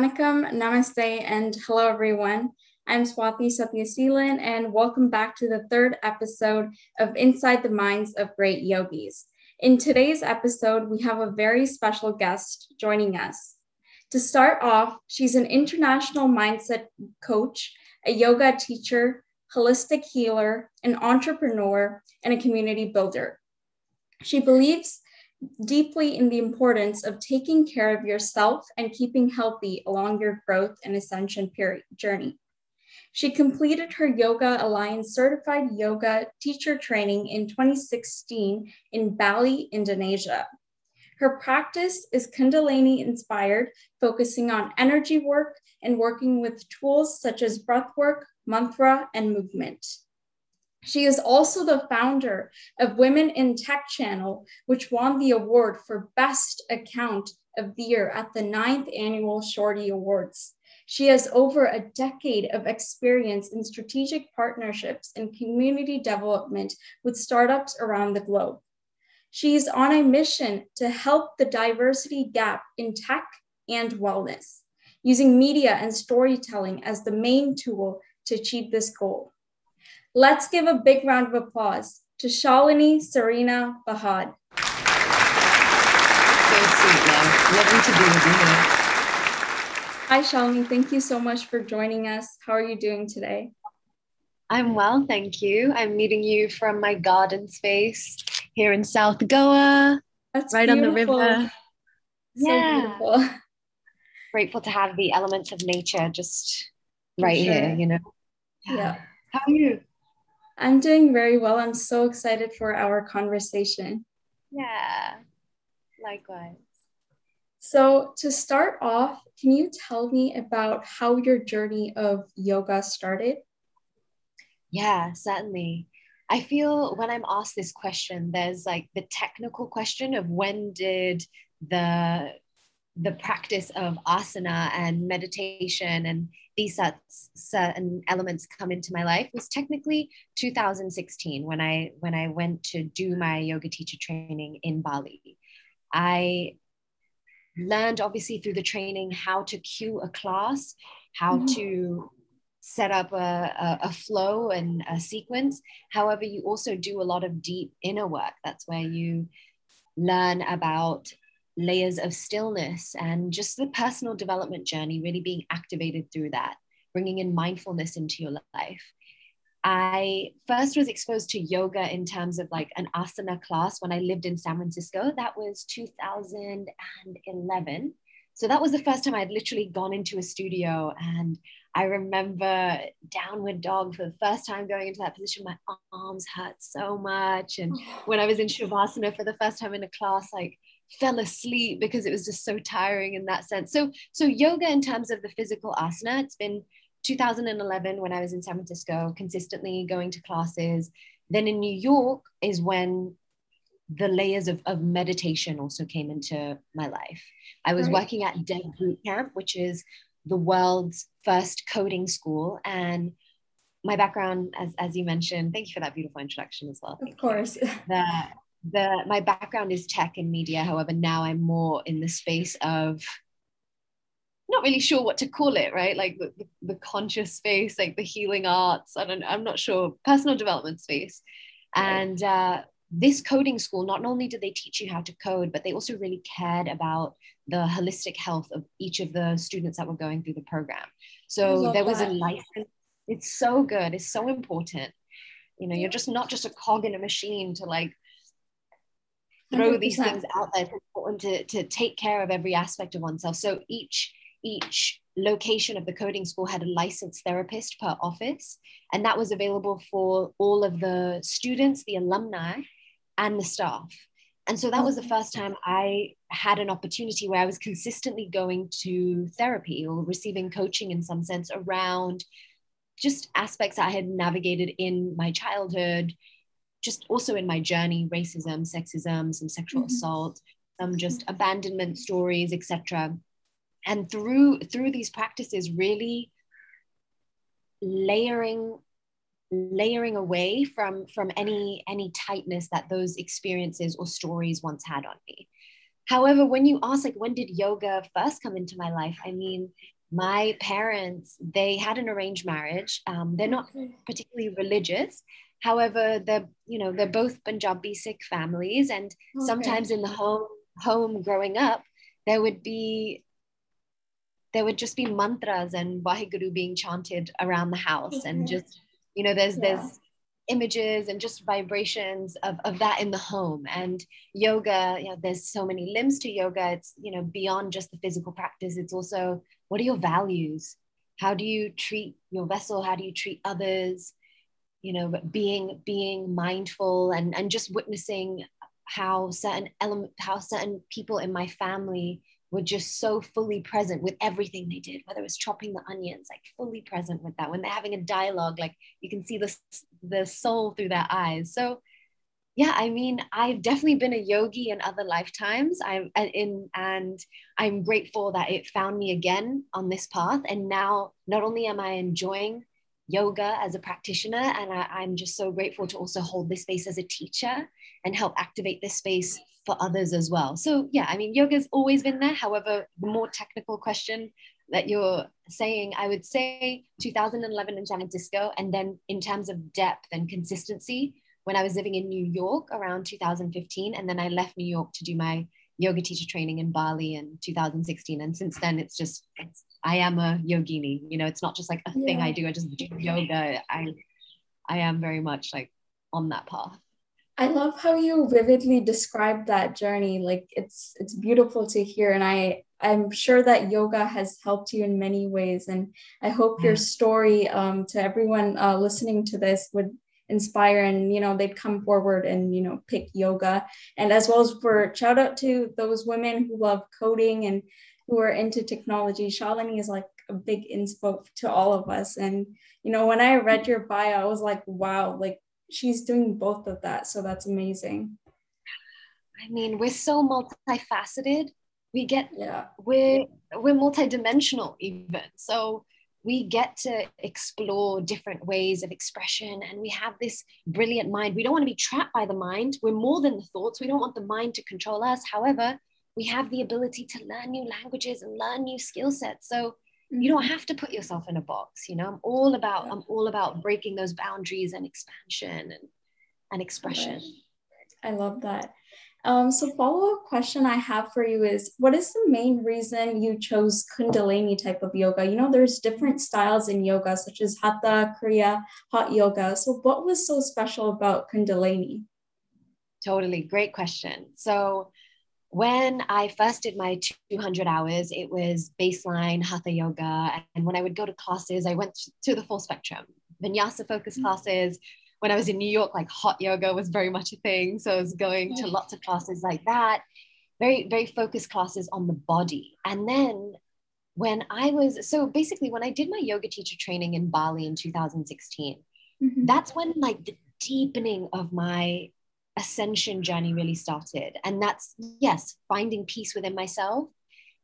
Vanakkam, Namaste, and hello everyone. I'm Swathi Satyaseelan, and welcome back to the third episode of Inside the Minds of Great Yogis. In today's episode, we have a very special guest joining us. To start off, she's an international mindset coach, a yoga teacher, holistic healer, an entrepreneur, and a community builder. She believes deeply in the importance of taking care of yourself and keeping healthy along your growth and ascension period, journey. She completed her Yoga Alliance certified yoga teacher training in 2016 in Bali, Indonesia. Her practice is Kundalini inspired, focusing on energy work and working with tools such as breath work, mantra, and movement. She is also the founder of Women in Tech Channel, which won the award for Best Account of the Year at the ninth annual Shorty Awards. She has over a decade of experience in strategic partnerships and community development with startups around the globe. She is on a mission to help the diversity gap in tech and wellness, using media and storytelling as the main tool to achieve this goal. Let's give a big round of applause to Shalini Serena Bahad. So sweet. Lovely to be with you here. Hi, Shalini. Thank you so much for joining us. How are you doing today? I'm well, thank you. I'm meeting you from my garden space here in South Goa, That's right on the river. So Yeah. beautiful. Grateful to have the elements of nature just For right here, you know. Yeah. How are you? I'm doing very well. I'm so excited for our conversation. Yeah. Likewise. So, to start off, can you tell me about how your journey of yoga started? Yeah, certainly. I feel when I'm asked this question, there's like the technical question of when did the the practice of asana and meditation and these certain elements come into my life was technically 2016 when I when I went to do my yoga teacher training in Bali. I learned obviously through the training how to cue a class, how Mhm. to set up a, a, a flow and a sequence. However, you also do a lot of deep inner work. That's where you learn about layers of stillness and just the personal development journey really being activated through that, bringing in mindfulness into your life. I first was exposed to yoga in terms of like an asana class when I lived in San Francisco. That was 2011. So that was the first time I'd literally gone into a studio. And I remember downward dog for the first time going into that position. My arms hurt so much. And oh. when I was in Shavasana for the first time in a class, like fell asleep because it was just so tiring in that sense. So, so yoga in terms of the physical asana, it's been 2011 when I was in San Francisco, consistently going to classes. Then in New York is when the layers of, of meditation also came into my life. I was Right. working at Dev Boot Camp, which is the world's first coding school. And my background, as, as you mentioned, thank you for that beautiful introduction as well. Of you course. the my background is tech and media however now i'm more in the space of not really sure what to call it right? Like the, the, conscious space like the healing arts. I don't i'm not sure personal development space. And uh, this coding school not only did they teach you how to code but they also really cared about the holistic health of each of the students that were going through the program. So there was a license it's so good it's so important. You know you're just not just a cog in a machine to like throw these 100%. things out there. It's important to, to take care of every aspect of oneself. So each each location of the coding school had a licensed therapist per office, and that was available for all of the students, the alumni, and the staff. And so that was the first time I had an opportunity where I was consistently going to therapy or receiving coaching in some sense around just aspects I had navigated in my childhood, just also in my journey racism sexism some sexual Mhm. assault some just abandonment stories etc and through through these practices really layering layering away from from any any tightness that those experiences or stories once had on me however, when you ask like when did yoga first come into my life, I mean, my parents they had an arranged marriage. Um, they're not particularly religious. However, they're you know they're both Punjabi Sikh families, and okay. sometimes in the home home growing up, there would be there would just be mantras and Vaheguru being chanted around the house, and just you know there's yeah. there's images and just vibrations of, of that in the home. And yoga you know there's so many limbs to yoga. It's you know beyond just the physical practice. It's also what are your values? How do you treat your vessel? How do you treat others you know being being mindful and and just witnessing how certain element how certain people in my family were just so fully present with everything they did, whether it was chopping the onions, like fully present with that. When they're having a dialogue, like you can see the, the soul through their eyes. So yeah, I mean, I've definitely been a yogi in other lifetimes. I'm in, and I'm grateful that it found me again on this path. And now, not only am I enjoying yoga as a practitioner, and I, am just so grateful to also hold this space as a teacher and help activate this space for others as well. So yeah, I mean, yoga's always been there. However, the more technical question that you're saying, I would say 2011 in San Francisco, and then in terms of depth and consistency, when I was living in New York around 2015, and then I left New York to do my yoga teacher training in Bali in 2016. And since then, it's just it's, I am a yogini. You know, it's not just like a yeah. thing I do. I just do yoga. I I am very much like on that path. I love how you vividly describe that journey. Like it's it's beautiful to hear, and I I'm sure that yoga has helped you in many ways. And I hope your story um, to everyone uh, listening to this would inspire and you know they'd come forward and you know pick yoga and as well as for shout out to those women who love coding and who are into technology shalini is like a big inspo to all of us and you know when i read your bio i was like wow like she's doing both of that. So that's amazing. I mean, we're so multifaceted. We get yeah. we're we're multidimensional even. So we get to explore different ways of expression and we have this brilliant mind. We don't want to be trapped by the mind. We're more than the thoughts. We don't want the mind to control us. However, we have the ability to learn new languages and learn new skill sets. So you don't have to put yourself in a box you know? I'm all about i'm all about breaking those boundaries and expansion and, and expression. I love that. Um, so follow-up question i have for you is what is the main reason you chose kundalini type of yoga? You know there's different styles in yoga such as hatha kriya hot yoga. So what was so special about kundalini? Totally. Great question. So when I first did my 200 hours, it was baseline hatha yoga. And when I would go to classes, I went to the full spectrum vinyasa focused mm-hmm. classes. When I was in New York, like hot yoga was very much a thing. So I was going to lots of classes like that, very, very focused classes on the body. And then when I was, so basically, when I did my yoga teacher training in Bali in 2016, mm-hmm. that's when like the deepening of my ascension journey really started. And that's, yes, finding peace within myself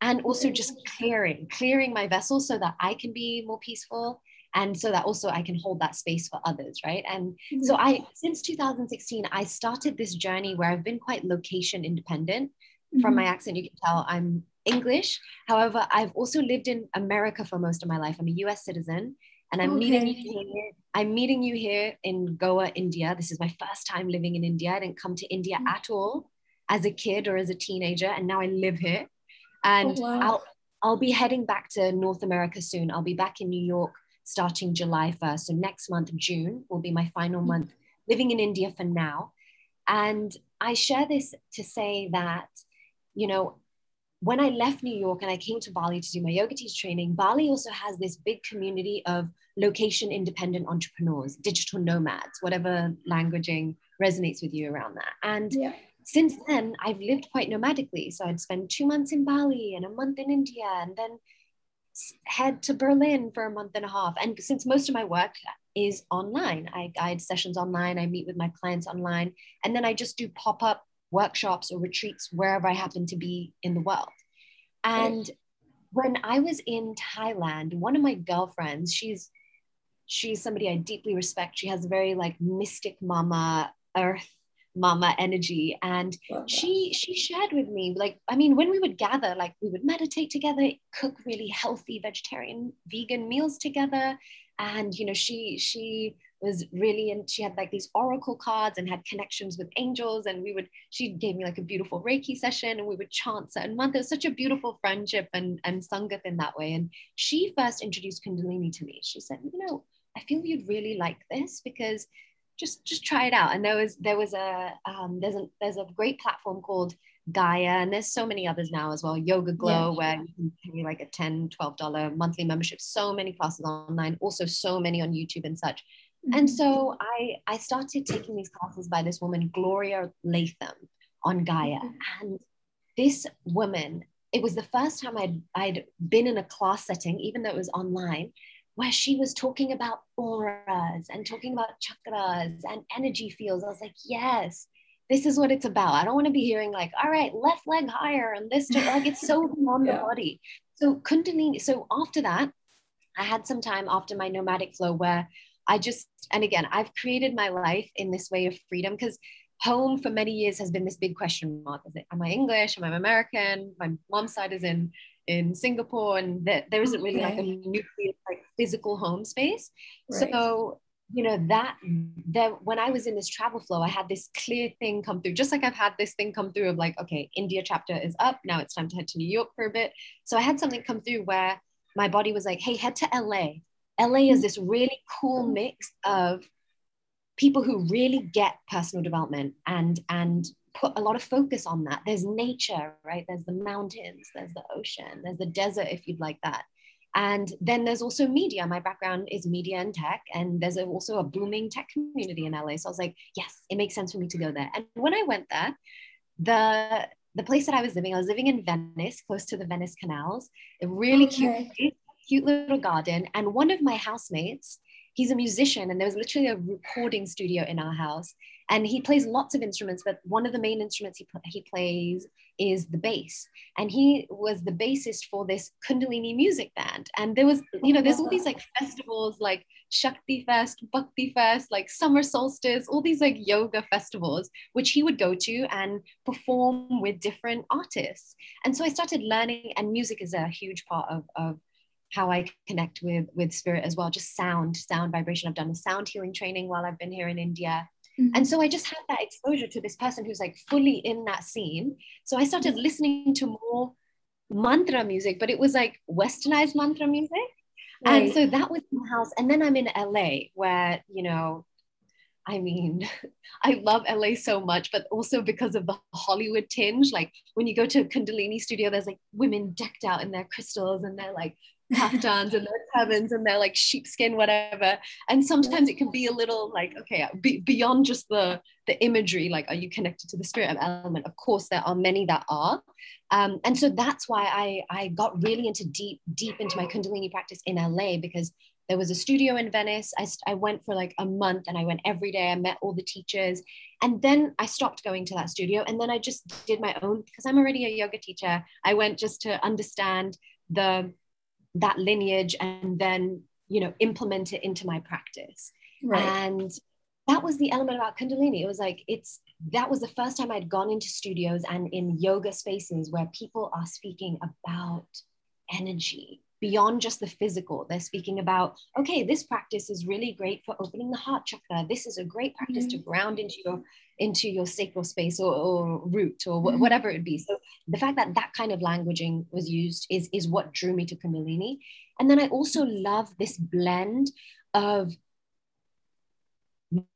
and also just clearing, clearing my vessel so that I can be more peaceful and so that also I can hold that space for others, right? And mm-hmm. so I, since 2016, I started this journey where I've been quite location independent. Mm-hmm. From my accent, you can tell I'm English. However, I've also lived in America for most of my life. I'm a US citizen and I'm okay. meeting you here. I'm meeting you here in Goa, India. This is my first time living in India. I didn't come to India mm. at all as a kid or as a teenager, and now I live here. And oh, wow. I'll I'll be heading back to North America soon. I'll be back in New York starting July 1st. So next month, June, will be my final mm. month living in India for now. And I share this to say that, you know, when I left New York and I came to Bali to do my yoga teacher training, Bali also has this big community of location independent entrepreneurs, digital nomads, whatever languaging resonates with you around that. And yeah. since then, I've lived quite nomadically. So I'd spend two months in Bali and a month in India and then head to Berlin for a month and a half. And since most of my work is online, I guide sessions online, I meet with my clients online, and then I just do pop up workshops or retreats wherever I happen to be in the world. And when I was in Thailand, one of my girlfriends, she's she's somebody I deeply respect. She has a very like mystic mama, earth mama energy. And she she shared with me like i mean when we would gather like we would meditate together cook really healthy vegetarian vegan meals together. And you know she she was really and she had like these oracle cards and had connections with angels and we would she gave me like a beautiful reiki session and we would chant certain month it was such a beautiful friendship and and sangat in that way and she first introduced kundalini to me she said you know i feel you'd really like this because just just try it out. And there was there was a um, there's a there's a great platform called Gaia, and there's so many others now as well. YogaGlo, yeah. where you can pay like a 10 $12 monthly membership. So many classes online, also so many on YouTube and such. Mm-hmm. And so I I started taking these classes by this woman, Gloria Latham, on Gaia. Mm-hmm. And this woman, it was the first time I'd I'd been in a class setting, even though it was online, where she was talking about auras and talking about chakras and energy fields. I was like, yes, this is what it's about. I don't want to be hearing like, all right, left leg higher and this, like it's so beyond yeah. the body. So Kundalini. So after that, I had some time after my nomadic flow where I just, and again, I've created my life in this way of freedom because home for many years has been this big question mark. Is it, am I English? Am I American? My mom's side is in in Singapore, and that there isn't really like a nuclear like physical home space. Right. So you know that that when I was in this travel flow, I had this clear thing come through, just like I've had this thing come through of like, okay, India chapter is up. Now it's time to head to New York for a bit. So I had something come through where my body was like, hey, head to LA. LA is mm-hmm. this really cool mix of people who really get personal development and and put a lot of focus on that. There's nature, right? There's the mountains, there's the ocean, there's the desert, if you'd like that. And then there's also media. My background is media and tech, and there's also a booming tech community in LA. So I was like, yes, it makes sense for me to go there. And when I went there, the the place that I was living, I was living in Venice, close to the Venice canals, a really okay. cute, cute little garden. And one of my housemates, he's a musician, and there was literally a recording studio in our house and he plays lots of instruments but one of the main instruments he, he plays is the bass and he was the bassist for this kundalini music band and there was you know there's all these like festivals like shakti fest bhakti fest like summer solstice all these like yoga festivals which he would go to and perform with different artists and so i started learning and music is a huge part of, of how I connect with with spirit as well, just sound, sound vibration. I've done a sound healing training while I've been here in India. Mm-hmm. And so I just had that exposure to this person who's like fully in that scene. So I started mm-hmm. listening to more mantra music, but it was like westernized mantra music. Right. And so that was my house. And then I'm in LA where, you know, I mean, I love LA so much, but also because of the Hollywood tinge. Like when you go to Kundalini studio, there's like women decked out in their crystals and they're like kaftans and their turbans and their like sheepskin, whatever. And sometimes it can be a little like, okay, be, beyond just the the imagery, like, are you connected to the spirit element? Of course, there are many that are. Um, and so that's why I I got really into deep, deep into my Kundalini practice in LA because there was a studio in Venice. I, I went for like a month and I went every day. I met all the teachers. And then I stopped going to that studio. And then I just did my own, because I'm already a yoga teacher. I went just to understand the that lineage and then you know implement it into my practice. Right. and that was the element about kundalini. It was like it's that was the first time i'd gone into studios and in yoga spaces where people are speaking about energy beyond just the physical they're speaking about okay this practice is really great for opening the heart chakra this is a great practice mm-hmm. to ground into your into your sacral space or, or root or wh- mm-hmm. whatever it be. So the fact that that kind of languaging was used is, is what drew me to Kundalini. And then I also love this blend of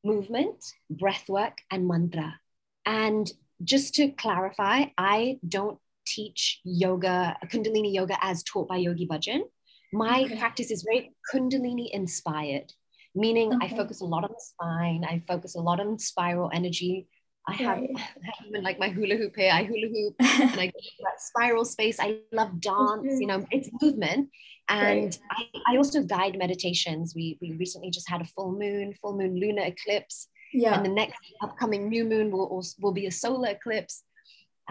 movement, breath work, and mantra. And just to clarify, I don't teach yoga, Kundalini yoga as taught by Yogi Bhajan. My okay. practice is very Kundalini inspired meaning okay. I focus a lot on the spine. I focus a lot on spiral energy. I have, right. I have even like my hula hoop here. I hula hoop and I go that spiral space. I love dance. You mm-hmm. know, it's movement. And right. I, I also guide meditations. We we recently just had a full moon, full moon lunar eclipse. Yeah. And the next upcoming new moon will also, will be a solar eclipse.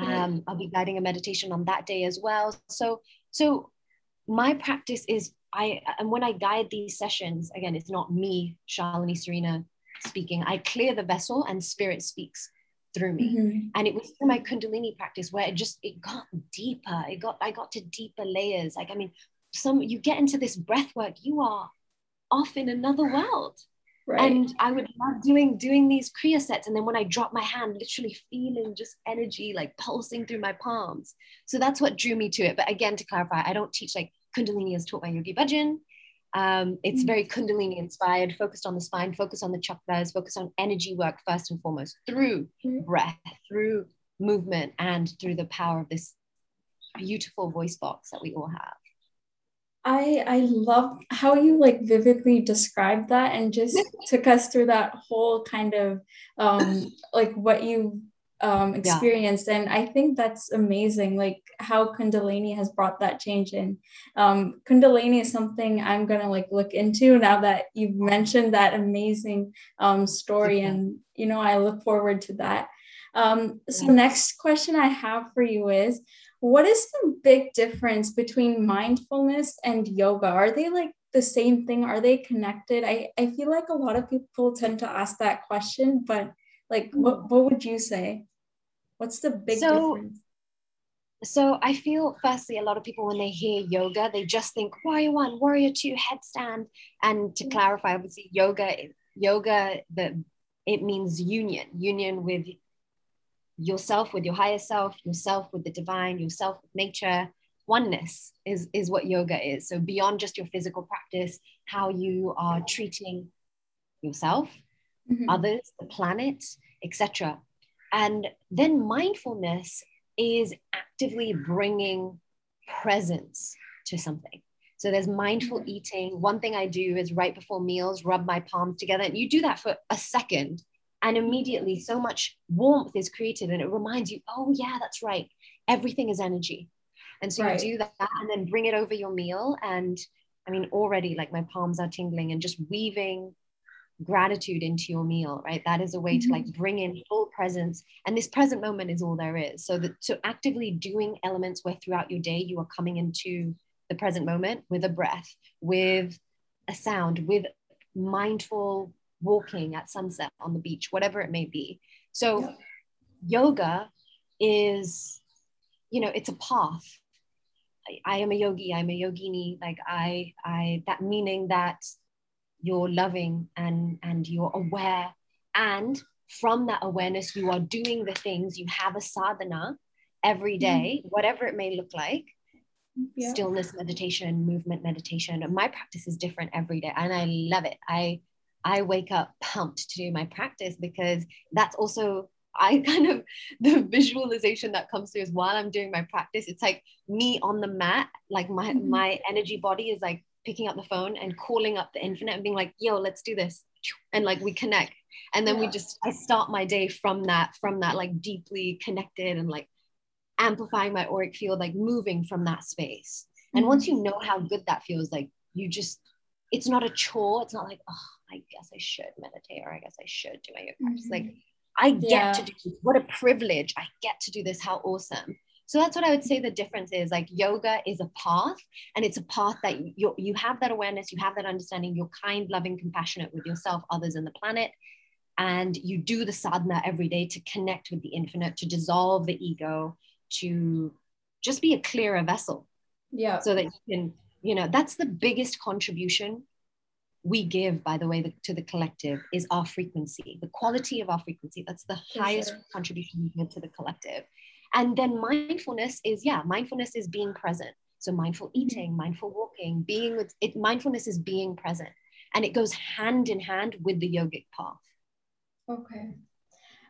Um, I'll be guiding a meditation on that day as well. So so my practice is I and when I guide these sessions, again, it's not me, Shalini Serena, speaking. I clear the vessel and spirit speaks through me mm-hmm. and it was through my kundalini practice where it just it got deeper it got i got to deeper layers like i mean some you get into this breath work you are off in another world right. and i would love doing doing these kriya sets and then when i drop my hand literally feeling just energy like pulsing through my palms so that's what drew me to it but again to clarify i don't teach like kundalini is taught by yogi bhajan um, it's very mm. Kundalini inspired, focused on the spine, focused on the chakras, focused on energy work first and foremost through mm. breath, through movement, and through the power of this beautiful voice box that we all have. I I love how you like vividly described that and just took us through that whole kind of um like what you um, experienced. Yeah. And I think that's amazing, like how Kundalini has brought that change in. Um, Kundalini is something I'm going to like look into now that you've mentioned that amazing um, story. And, you know, I look forward to that. Um, so, next question I have for you is what is the big difference between mindfulness and yoga? Are they like the same thing? Are they connected? I, I feel like a lot of people tend to ask that question, but like what, what would you say? What's the big so, difference? So I feel firstly, a lot of people when they hear yoga, they just think warrior one, warrior two, headstand. And to mm-hmm. clarify, obviously, yoga, yoga, the it means union, union with yourself, with your higher self, yourself with the divine, yourself with nature. Oneness is, is what yoga is. So beyond just your physical practice, how you are treating yourself, mm-hmm. others, the planet, etc. And then mindfulness is actively bringing presence to something. So there's mindful mm-hmm. eating. One thing I do is right before meals, rub my palms together. And you do that for a second, and immediately so much warmth is created. And it reminds you, oh, yeah, that's right. Everything is energy. And so right. you do that and then bring it over your meal. And I mean, already like my palms are tingling and just weaving gratitude into your meal right that is a way mm-hmm. to like bring in full presence and this present moment is all there is so that so actively doing elements where throughout your day you are coming into the present moment with a breath with a sound with mindful walking at sunset on the beach whatever it may be so yeah. yoga is you know it's a path I, I am a yogi i'm a yogini like i i that meaning that you're loving and and you're aware and from that awareness you are doing the things you have a sadhana every day, mm-hmm. mm. whatever it may look like yeah. stillness meditation movement meditation my practice is different every day and i love it i i wake up pumped to do my practice because that's also I kind of the visualization that comes through is while I'm doing my practice, it's like me on the mat, like my mm-hmm. my energy body is like picking up the phone and calling up the infinite and being like, yo, let's do this. And like we connect. And then yeah. we just, I start my day from that, from that like deeply connected and like amplifying my auric field, like moving from that space. And mm-hmm. once you know how good that feels, like you just, it's not a chore. It's not like, oh, I guess I should meditate or I guess I should do my yoga practice. Mm-hmm. Like I get yeah. to do this. What a privilege. I get to do this. How awesome. So that's what I would say the difference is like yoga is a path and it's a path that you you have that awareness, you have that understanding, you're kind, loving, compassionate with yourself, others and the planet. And you do the sadhana every day to connect with the infinite, to dissolve the ego, to just be a clearer vessel. Yeah. So that you can, you know, that's the biggest contribution we give, by the way, the, to the collective is our frequency, the quality of our frequency. That's the For highest sure. contribution we give to the collective. And then mindfulness is, yeah, mindfulness is being present. So mindful mm-hmm. eating, mindful walking, being with it, mindfulness is being present. And it goes hand in hand with the yogic path. Okay.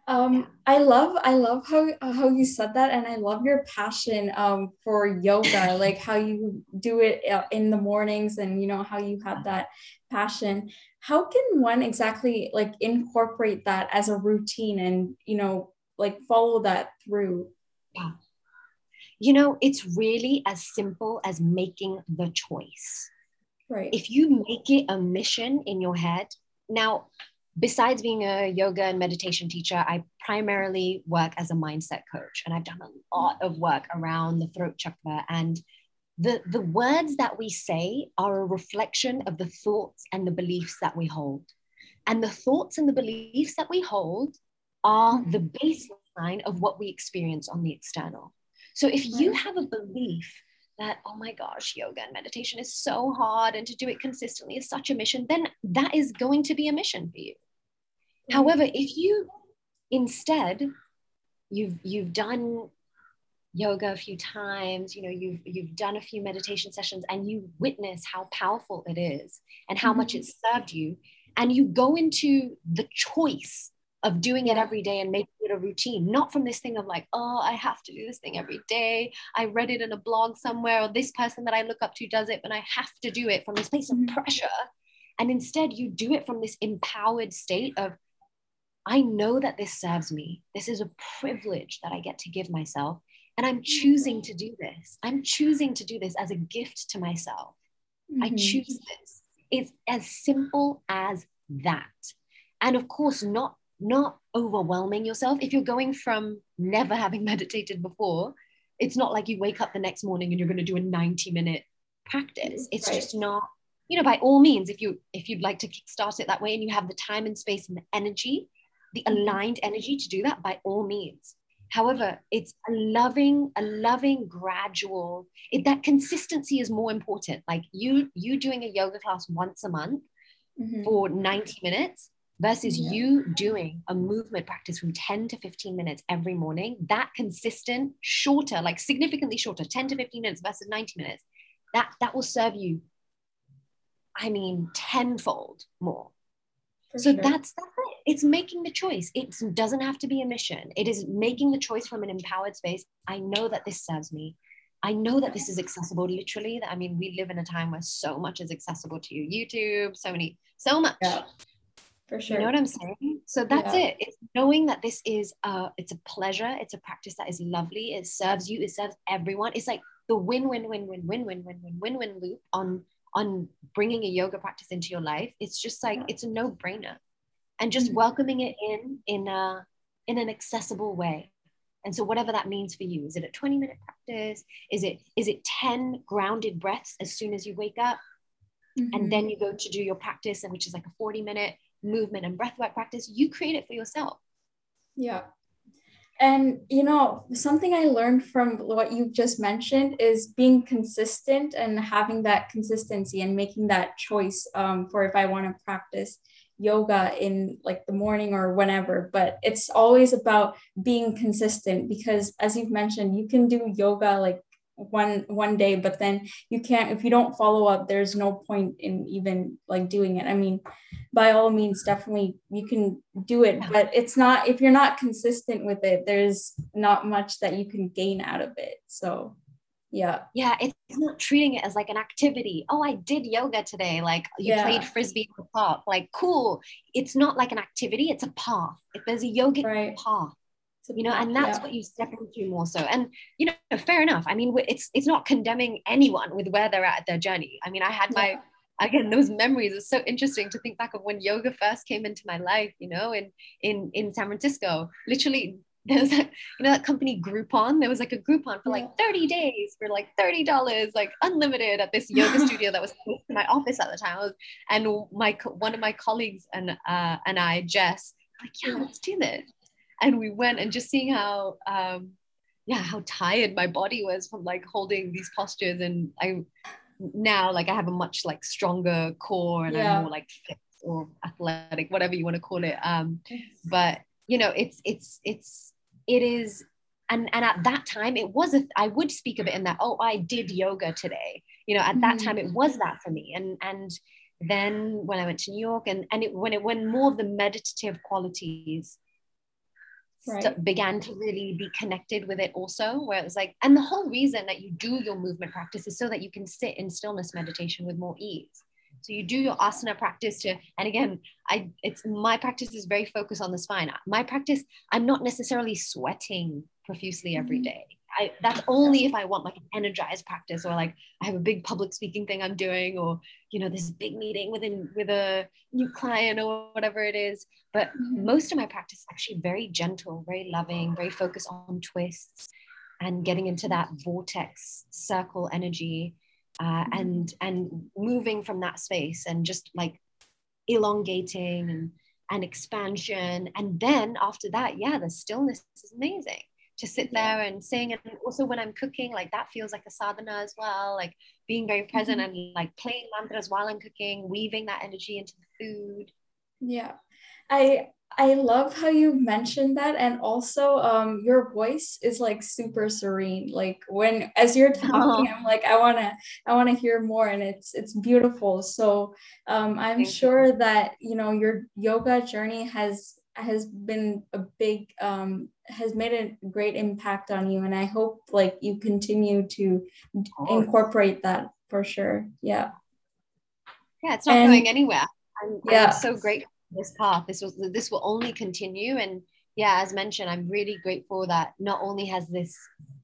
Um, I love I love how how you said that, and I love your passion um, for yoga, like how you do it uh, in the mornings, and you know how you have that passion. How can one exactly like incorporate that as a routine, and you know like follow that through? Yeah. You know, it's really as simple as making the choice. Right. If you make it a mission in your head, now, besides being a yoga and meditation teacher, I primarily work as a mindset coach. And I've done a lot of work around the throat chakra. And the, the words that we say are a reflection of the thoughts and the beliefs that we hold. And the thoughts and the beliefs that we hold are the mm-hmm. baseline of what we experience on the external. So if you have a belief that, oh my gosh, yoga and meditation is so hard and to do it consistently is such a mission, then that is going to be a mission for you. However, if you instead you've you've done yoga a few times you know you've you've done a few meditation sessions and you witness how powerful it is and how mm-hmm. much it served you and you go into the choice of doing it every day and making it a routine, not from this thing of like, oh, I have to do this thing every day. I read it in a blog somewhere, or this person that I look up to does it, but I have to do it from this place of mm-hmm. pressure. And instead, you do it from this empowered state of, I know that this serves me. This is a privilege that I get to give myself. And I'm choosing to do this. I'm choosing to do this as a gift to myself. Mm-hmm. I choose this. It's as simple as that. And of course, not not overwhelming yourself. If you're going from never having meditated before, it's not like you wake up the next morning and you're going to do a 90 minute practice. It's right. just not, you know, by all means, if you if you'd like to start it that way and you have the time and space and the energy, the aligned energy to do that, by all means. However, it's a loving, a loving, gradual. It, that consistency is more important. Like you, you doing a yoga class once a month mm-hmm. for 90 minutes versus yeah. you doing a movement practice from 10 to 15 minutes every morning, that consistent, shorter, like significantly shorter, 10 to 15 minutes versus 90 minutes, that, that will serve you, I mean, tenfold more. For so sure. that's, that's it. It's making the choice. It doesn't have to be a mission. It is making the choice from an empowered space. I know that this serves me. I know that this is accessible literally. I mean, we live in a time where so much is accessible to you. YouTube, so many, so much. Yeah for sure you know what i'm saying so that's yeah. it it's knowing that this is uh it's a pleasure it's a practice that is lovely it serves you it serves everyone it's like the win win win win win win win win win win loop on on bringing a yoga practice into your life it's just like it's a no brainer and just mm-hmm. welcoming it in in a in an accessible way and so whatever that means for you is it a 20 minute practice is it is it 10 grounded breaths as soon as you wake up mm-hmm. and then you go to do your practice and which is like a 40 minute movement and breathwork practice, you create it for yourself. Yeah. And you know, something I learned from what you just mentioned is being consistent and having that consistency and making that choice um, for if I want to practice yoga in like the morning or whenever. But it's always about being consistent because, as you've mentioned, you can do yoga like one one day but then you can't if you don't follow up there's no point in even like doing it i mean by all means definitely you can do it but it's not if you're not consistent with it there's not much that you can gain out of it so yeah. Yeah it's not treating it as like an activity. Oh i did yoga today like you yeah. played frisbee in the park. Like cool. It's not like an activity it's a path. If there's a yogic right. path you know and that's yeah. what you step into more so. And you know fair enough. I mean it's it's not condemning anyone with where they're at their journey. I mean i had my yeah. again those memories. Are so interesting to think back of when yoga first came into my life you know in in in san francisco. Literally there was that, you know that company Groupon. There was like a Groupon for like 30 days for like $30, like unlimited at this yoga studio that was close to my office at the time. Was, and my one of my colleagues and uh, and I, Jess, like, yeah, let's do this and we went and just seeing how um, yeah how tired my body was from like holding these postures and i now like i have a much like stronger core and yeah. i'm more like fit or athletic whatever you want to call it um but you know it's it's it's it is and and at that time it was a i would speak of it in that oh i did yoga today you know at that mm-hmm. time it was that for me and and then when i went to new york and and it, when it when more of the meditative qualities right. st- began to really be connected with it also where it was like and the whole reason that you do your movement practice is so that you can sit in stillness meditation with more ease so you do your asana practice to and again i it's my practice is very focused on the spine my practice i'm not necessarily sweating profusely every mm-hmm. I, that's only if I want like an energized practice or like I have a big public speaking thing I'm doing or you know this big meeting with a with a new client or whatever it is. But mm-hmm. most of my practice is actually very gentle, very loving, very focused on twists and getting into that vortex circle energy uh, mm-hmm. and and moving from that space and just like elongating and and expansion. And then after that, yeah, the stillness is amazing to sit there and sing. And also when I'm cooking, like that feels like a sadhana as well, like being very present mm-hmm. and like playing mantras while I'm cooking, weaving that energy into the food. Yeah. I I love how you mentioned that, and also um, your voice is like super serene. Like when as you're talking, oh. I'm like I wanna I wanna hear more, and it's it's beautiful. So um, I'm Thank sure you. that you know your yoga journey has has been a big um, has made a great impact on you, and I hope like you continue to oh. incorporate that for sure. Yeah. Yeah, it's not and, going anywhere. I'm, yeah. I'm so grateful this path. This was this will only continue. And yeah as mentioned i'm really grateful that not only has this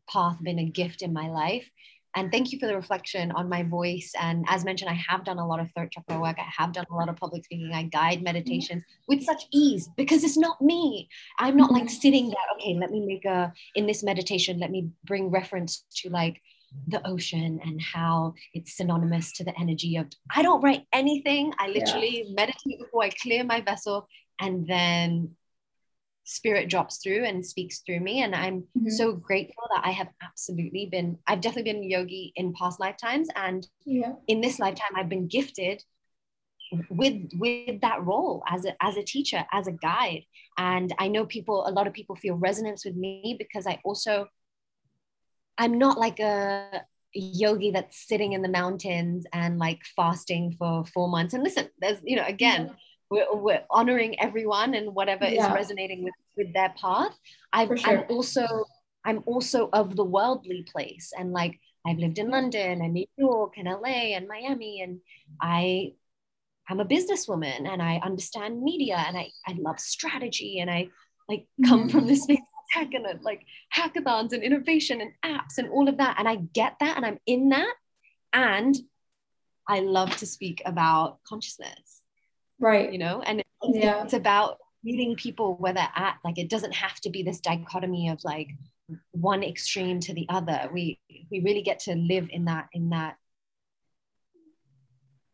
path been a gift in my life and thank you for the reflection on my voice. And as mentioned i have done a lot of throat chakra work. I have done a lot of public speaking. I guide meditations with such ease because it's not me. I'm not like mm-hmm. sitting there okay let me make a in this meditation let me bring reference to like the ocean and how it's synonymous to the energy of I don't write anything. I literally yeah. meditate before I clear my vessel and then spirit drops through and speaks through me and i'm mm-hmm. so grateful that i have absolutely been i've definitely been yogi in past lifetimes and yeah. in this lifetime i've been gifted with with that role as a as a teacher as a guide and i know people a lot of people feel resonance with me because i also I'm not like a yogi that's sitting in the mountains and like fasting for four months. And listen, there's, you know, again, yeah. we're, we're honoring everyone and whatever yeah. is resonating with, with their path. i sure. also, I'm also of the worldly place. And like, I've lived in London and New York and LA and Miami. And I, I'm a businesswoman and I understand media and I, I love strategy and I like come mm-hmm. from this space tech and like hackathons and innovation and apps and all of that. And I get that and I'm in that. And I love to speak about consciousness. Right. You know, and it's, yeah. it's about meeting people where they're at. Like it doesn't have to be this dichotomy of like one extreme to the other. We we really get to live in that, in that,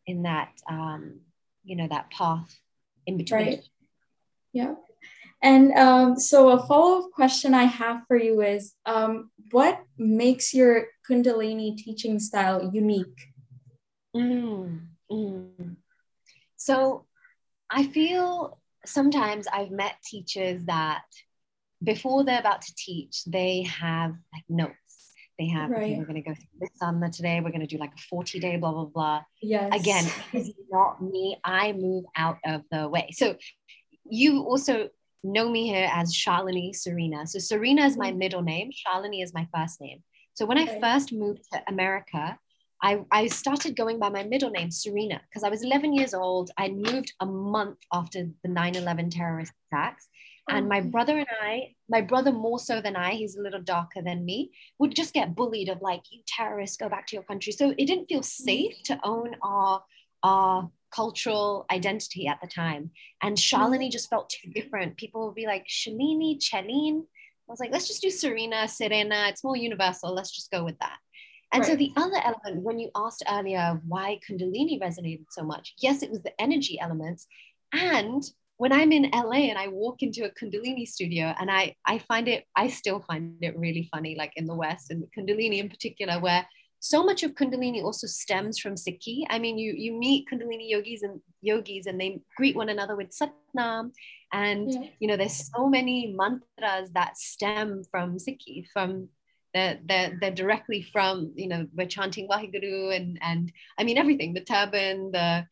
in that um, you know, that path in between. Right. Yeah. And um, so, a follow up question I have for you is um, what makes your Kundalini teaching style unique? Mm, mm. So, I feel sometimes I've met teachers that before they're about to teach, they have like notes. They have, right. okay, we're going to go through this sadhana today. We're going to do like a 40 day, blah, blah, blah. Yes. Again, it's not me. I move out of the way. So, you also know me here as Shalini Serena. So Serena is my mm-hmm. middle name, Shalini is my first name. So when. I first moved to America, I, I started going by my middle name, Serena, because I was 11 years old. I moved a month after the 9 11 terrorist attacks. And my brother and I, my brother more so than I, he's a little darker than me, would just get bullied of like, you terrorists, go back to your country. So it didn't feel safe to own our, our cultural identity at the time. And Shalini mm-hmm. just felt too different. People would be like, Shalini, Chelene. I was like, let's just do Serena, Serena. It's more universal. Let's just go with that. And right. so the other element, when you asked earlier why Kundalini resonated so much, yes, it was the energy elements. And when I'm in LA and I walk into a Kundalini studio and I, I find it, I still find it really funny, like in the West and Kundalini in particular, where so much of kundalini also stems from sikhi. I mean you you meet kundalini yogis and yogis and they greet one another with satnam. And yeah. you know there's so many mantras that stem from sikhi from they're, they're, they're directly from you know we're chanting waheguru and and i mean everything the turban the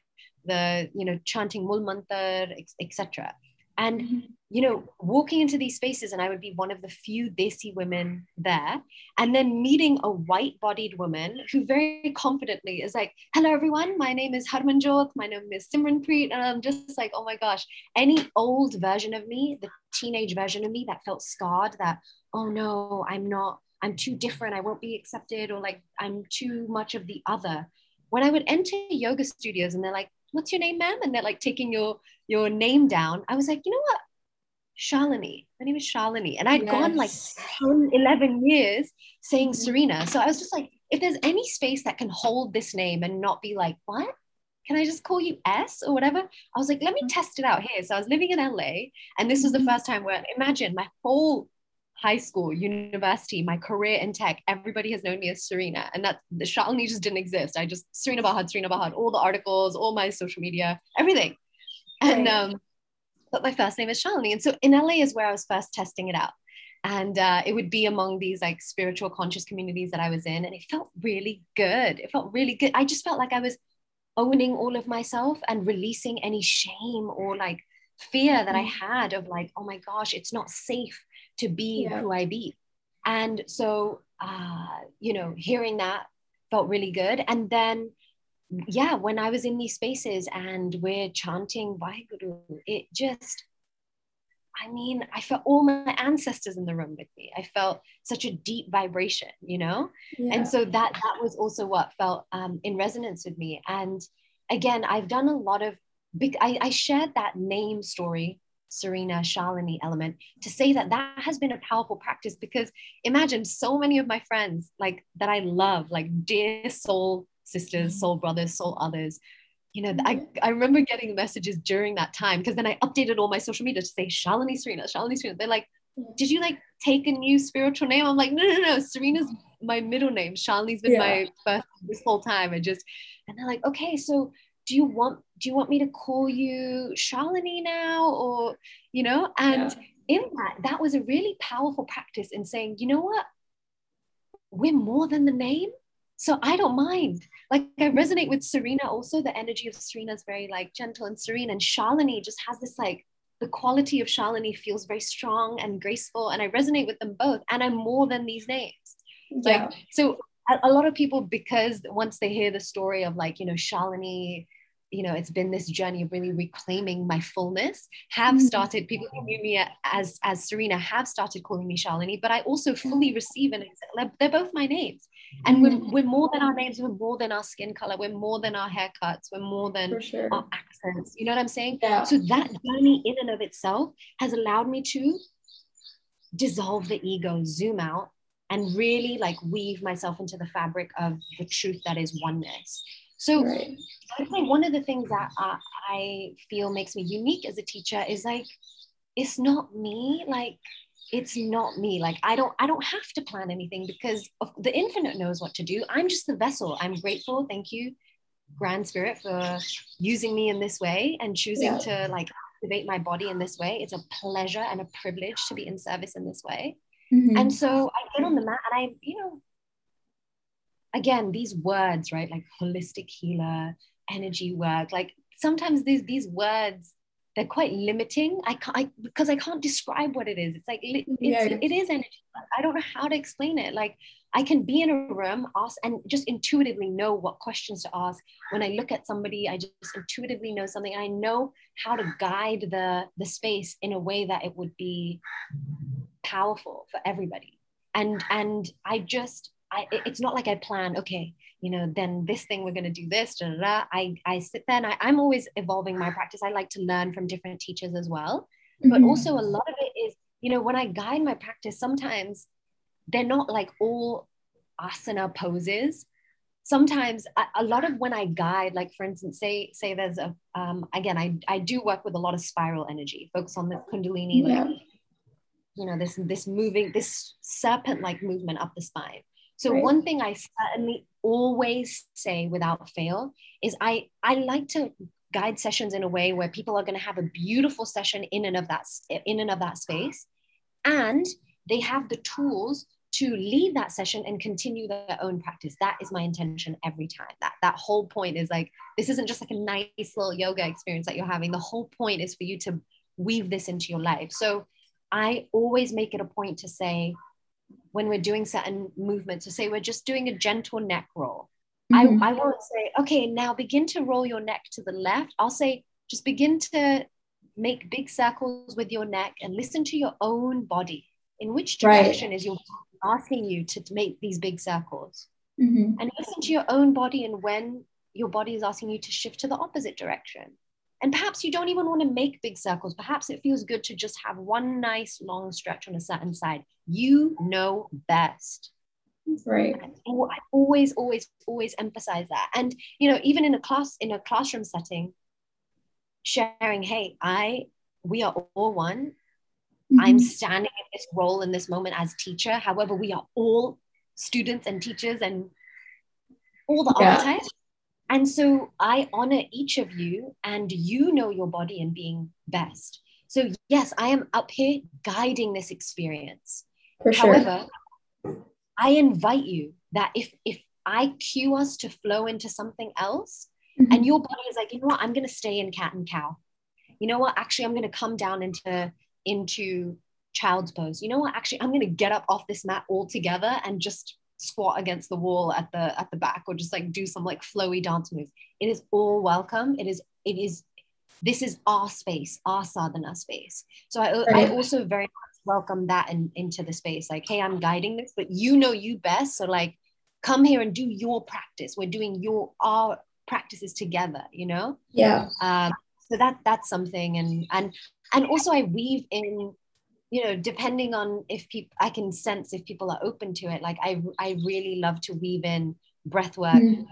the you know chanting mul mantar etc and mm-hmm you know, walking into these spaces, and I would be one of the few Desi women there, and then meeting a white bodied woman who very confidently is like, Hello, everyone. My name is Harmanjot. My name is Simranpreet. And I'm just like, Oh my gosh, any old version of me, the teenage version of me that felt scarred, that, Oh no, I'm not, I'm too different. I won't be accepted, or like, I'm too much of the other. When I would enter yoga studios and they're like, What's your name, ma'am? And they're like taking your your name down. I was like, you know what? Shalini. My name is Shalini. And I'd yes. gone like 10, 11 years saying mm-hmm. Serena. So I was just like, if there's any space that can hold this name and not be like, what? can I just call you S or whatever? I was like, let me test it out here. So I was living in LA, and this was the mm-hmm. first time where imagine my whole high school, university, my career in tech, everybody has known me as Serena. And that the Shalini just didn't exist. I just Serena Bahad, Serena Bahad, all the articles, all my social media, everything. And right. um, but my first name is Shalini. And so in LA is where I was first testing it out. And uh, it would be among these like spiritual conscious communities that I was in. And it felt really good. It felt really good. I just felt like I was owning all of myself and releasing any shame or like fear that I mm. had of like, oh my gosh, it's not safe to be yeah. who I be. And so, uh, you know, hearing that felt really good. And then, yeah, when I was in these spaces and we're chanting Vaheguru, it just, I mean, I felt all my ancestors in the room with me. I felt such a deep vibration, you know? Yeah. And so that that was also what felt um, in resonance with me. And again, I've done a lot of big, I, I shared that name story Serena Shalini element to say that that has been a powerful practice because imagine so many of my friends like that I love, like dear soul sisters, soul brothers, soul others. You know, I, mm-hmm. I remember getting messages during that time because then I updated all my social media to say Shalini Serena, Shalini Serena. They're like, did you like take a new spiritual name? I'm like, no, no, no. Serena's my middle name. Shalini's been yeah. my first this whole time. And just, and they're like, okay, so do you want do you want me to call you Shalini now or you know? And yeah. in that that was a really powerful practice in saying you know what? We're more than the name so I don't mind. Like I resonate with Serena also. The energy of Serena is very like gentle and serene and Shalini just has this like the quality of Shalini feels very strong and graceful and I resonate with them both and I'm more than these names. Yeah. like so a, a lot of people because once they hear the story of like you know Shalini you know it's been this journey of really reclaiming my fullness have mm-hmm. started people who knew me as as serena have started calling me shalini but i also fully receive and accept they're both my names and we're, mm-hmm. we're more than our names we're more than our skin color we're more than our haircuts we're more than sure. our accents you know what i'm saying yeah. so that journey in and of itself has allowed me to dissolve the ego zoom out and really like weave myself into the fabric of the truth that is oneness so right. I think one of the things that I, I feel makes me unique as a teacher is like, it's not me. Like, it's not me. Like, I don't, I don't have to plan anything because the infinite knows what to do. I'm just the vessel. I'm grateful. Thank you, Grand Spirit, for using me in this way and choosing yeah. to like activate my body in this way. It's a pleasure and a privilege to be in service in this way. Mm-hmm. And so I get on the mat and I, you know, again these words right like holistic healer energy work like sometimes these these words they're quite limiting. I can't I, because i can't describe what it is. It's like it's, yeah. it is energy i don't know how to explain it. Like i can be in a room ask and just intuitively know what questions to ask. When i look at somebody i just intuitively know something. I know how to guide the the space in a way that it would be powerful for everybody. And and i just I, it's not like I plan, okay, you know, then this thing we're going to do this. Da, da, da. I, I sit there and I, I'm always evolving my practice. I like to learn from different teachers as well. Mm-hmm. But also, a lot of it is, you know, when I guide my practice, sometimes they're not like all asana poses. Sometimes a, a lot of when I guide, like for instance, say say there's a um, again, I I do work with a lot of spiral energy, focus on the kundalini, yeah. like you know this this moving this serpent like movement up the spine so right. one thing I certainly always say without fail is I I like to guide sessions in a way where people are going to have a beautiful session in and of that in and of that space. And they have the tools to leave that session and continue their own practice. That is my intention every time. That that whole point is like this isn't just like a nice little yoga experience that you're having. The whole point is for you to weave this into your life. So i always make it a point to say when we're doing certain movements. So say we're just doing a gentle neck roll. Mm-hmm. I, I won't say, okay, now begin to roll your neck to the left. I'll say, just begin to make big circles with your neck and listen to your own body. In which direction right. is your asking you to make these big circles? Mm-hmm. And listen to your own body and when your body is asking you to shift to the opposite direction. And perhaps you don't even want to make big circles. Perhaps it feels good to just have one nice long stretch on a certain side. You know best. Right. I always, always, always emphasize that. And you know, even in a class, in a classroom setting, sharing, hey, I, we are all one. Mm-hmm. I'm standing in this role in this moment as teacher. However, we are all students and teachers and all the yeah. archetypes. And so I honor each of you, and you know your body and being best. So, yes, I am up here guiding this experience. For sure. However, I invite you that if if I cue us to flow into something else, mm-hmm. and your body is like, you know what, I'm gonna stay in cat and cow. You know what? Actually, I'm gonna come down into into child's pose. You know what? Actually, I'm gonna get up off this mat altogether and just squat against the wall at the at the back or just like do some like flowy dance moves. It is all welcome. It is it is this is our space our sadhana space. So i. I also very much welcome that in, into the space. Like hey i'm guiding this but you know you best. So like come here and do your practice. We're doing your our practices together you know? Yeah. Um so that that's something. And and and also i weave in you know depending on if people i can sense if people are open to it. Like i i really love to weave in breath work mm.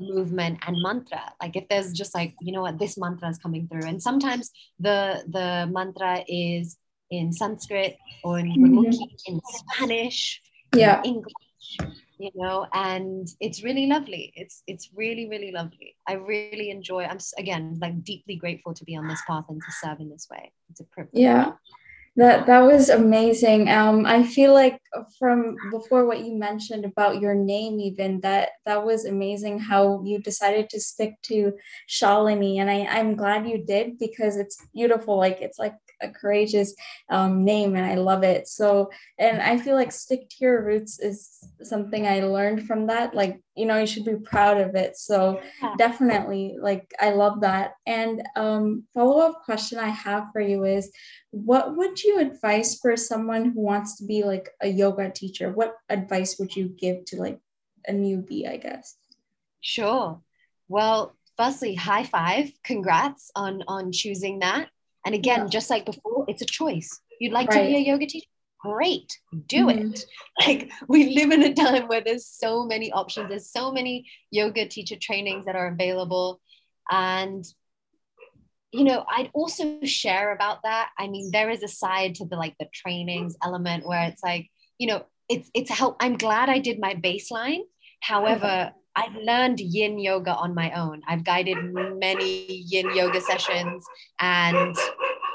movement and mantra. Like if there's just like you know what this mantra is coming through. And sometimes the the mantra is in sanskrit or in, mm-hmm. in spanish yeah. In english you know and it's really lovely. It's it's really really lovely. I really enjoy i'm again like deeply grateful to be on this path and to serve in this way. It's a privilege. Yeah that that was amazing. Um, I feel like from before what you mentioned about your name, even that that was amazing how you decided to stick to Shalini, and I I'm glad you did because it's beautiful. Like it's like a courageous um, name and I love it. So, and I feel like stick to your roots is something I learned from that. Like, you know, you should be proud of it. So, definitely, like, I love that. And um, follow up question I have for you is what would you advise for someone who wants to be like a yoga teacher? What advice would you give to like a newbie, I guess? Sure. Well, firstly, high five. Congrats on on choosing that. And again, yeah. just like before, it's a choice. You'd like right. to be a yoga teacher? Great, do mm-hmm. it. Like we live in a time where there's so many options, there's so many yoga teacher trainings that are available. And you know, I'd also share about that. I mean, there is a side to the like the trainings element where it's like, you know, it's it's help. I'm glad I did my baseline. However, I've learned yin yoga on my own. I've guided many yin yoga sessions and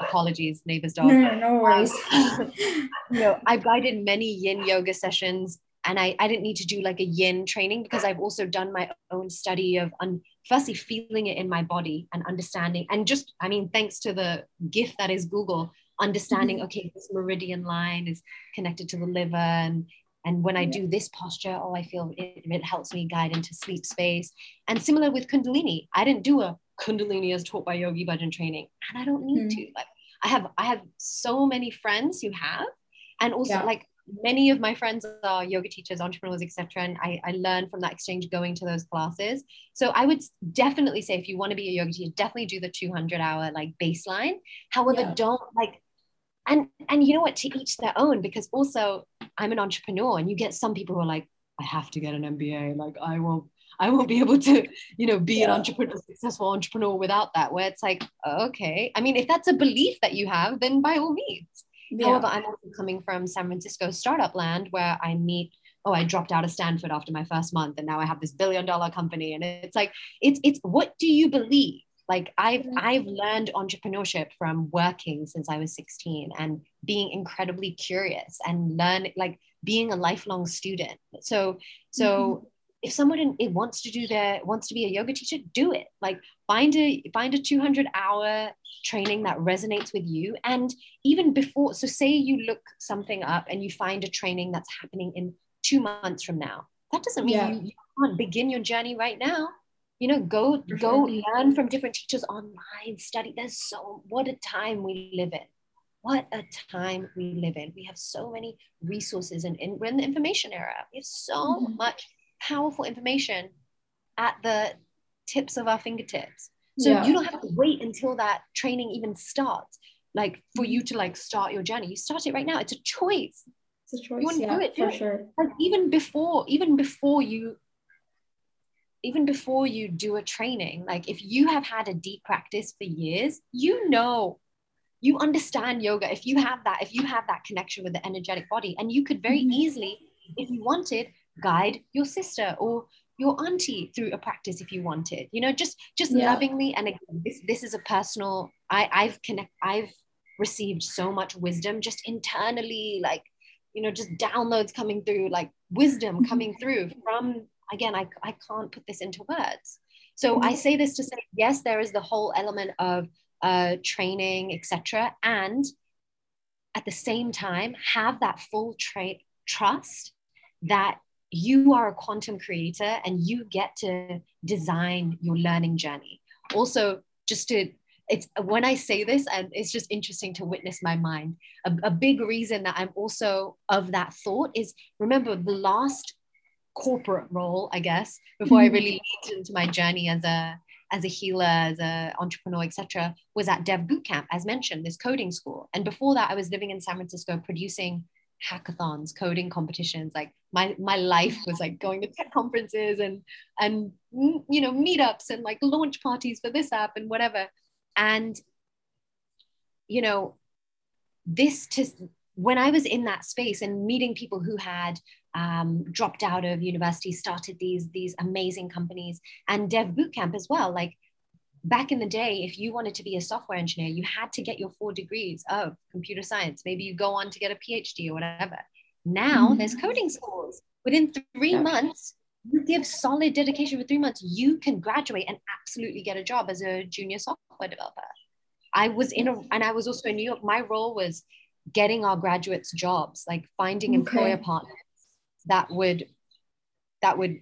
apologies, neighbor's dog. No, no worries. you know, I've guided many yin yoga sessions and I, I didn't need to do like a yin training because I've also done my own study of un, firstly feeling it in my body and understanding and just I mean thanks to the gift that is Google understanding mm-hmm. okay this meridian line is connected to the liver and and when I do this posture, oh, I feel it, it helps me guide into sleep space. And similar with Kundalini, I didn't do a Kundalini as taught by Yogi Bhajan training, and I don't need mm. to. Like I have, I have so many friends who have, and also yeah. like many of my friends are yoga teachers, entrepreneurs, etc. And I, I learned from that exchange going to those classes. So I would definitely say if you want to be a yoga teacher, definitely do the 200 hour like baseline. However, yeah. don't like and and you know what to each their own because also i'm an entrepreneur and you get some people who are like i have to get an mba like i won't i won't be able to you know be yeah. an entrepreneur successful entrepreneur without that. Where it's like okay. I mean if that's a belief that you have then by all means. Yeah. however i'm also coming from san francisco startup land where i meet oh i dropped out of stanford after my first month and now i have this billion dollar company. And it's like it's it's what do you believe like I've I've learned entrepreneurship from working since I was 16 and being incredibly curious and learn like being a lifelong student. So so mm-hmm. if someone it wants to do their wants to be a yoga teacher, do it. Like find a find a 200 hour training that resonates with you and even before so say you look something up and you find a training that's happening in 2 months from now. That doesn't mean yeah. you, you can't begin your journey right now you know go go learn from different teachers online study. There's so what a time we live in. What a time we live in. We have so many resources and, and we're in the information era. We have so mm-hmm. much powerful information at the tips of our fingertips. So yeah. you don't have to wait until that training even starts like for you to like start your journey. You start it right now. It's a choice. It's a choice. You want to yeah, do it for sure. Like even before even before you even before you do a training like if you have had a deep practice for years you know you understand yoga if you have that if you have that connection with the energetic body and you could very mm-hmm. easily if you wanted guide your sister or your auntie through a practice if you wanted you know just just yeah. lovingly and again this this is a personal i i've connect i've received so much wisdom just internally like you know just downloads coming through like wisdom mm-hmm. coming through from again i, I can't put this into words so i mm-hmm. say this to say yes there is the whole element of uh, training etc and at the same time have that full tra- trust that you are a quantum creator and you get to design your learning journey also just to it's when I say this, and it's just interesting to witness my mind. A, a big reason that I'm also of that thought is remember the last corporate role, I guess, before mm-hmm. I really leaped into my journey as a as a healer, as an entrepreneur, etc., was at Dev Bootcamp, as mentioned, this coding school. And before that, I was living in San Francisco producing hackathons, coding competitions. Like my my life was like going to tech conferences and and you know meetups and like launch parties for this app and whatever and you know this to when i was in that space and meeting people who had um, dropped out of university started these these amazing companies and dev bootcamp as well like back in the day if you wanted to be a software engineer you had to get your four degrees of computer science maybe you go on to get a phd or whatever now mm-hmm. there's coding schools within three months you give solid dedication for three months, you can graduate and absolutely get a job as a junior software developer. I was in a, and I was also in New York. My role was getting our graduates jobs, like finding okay. employer partners that would, that would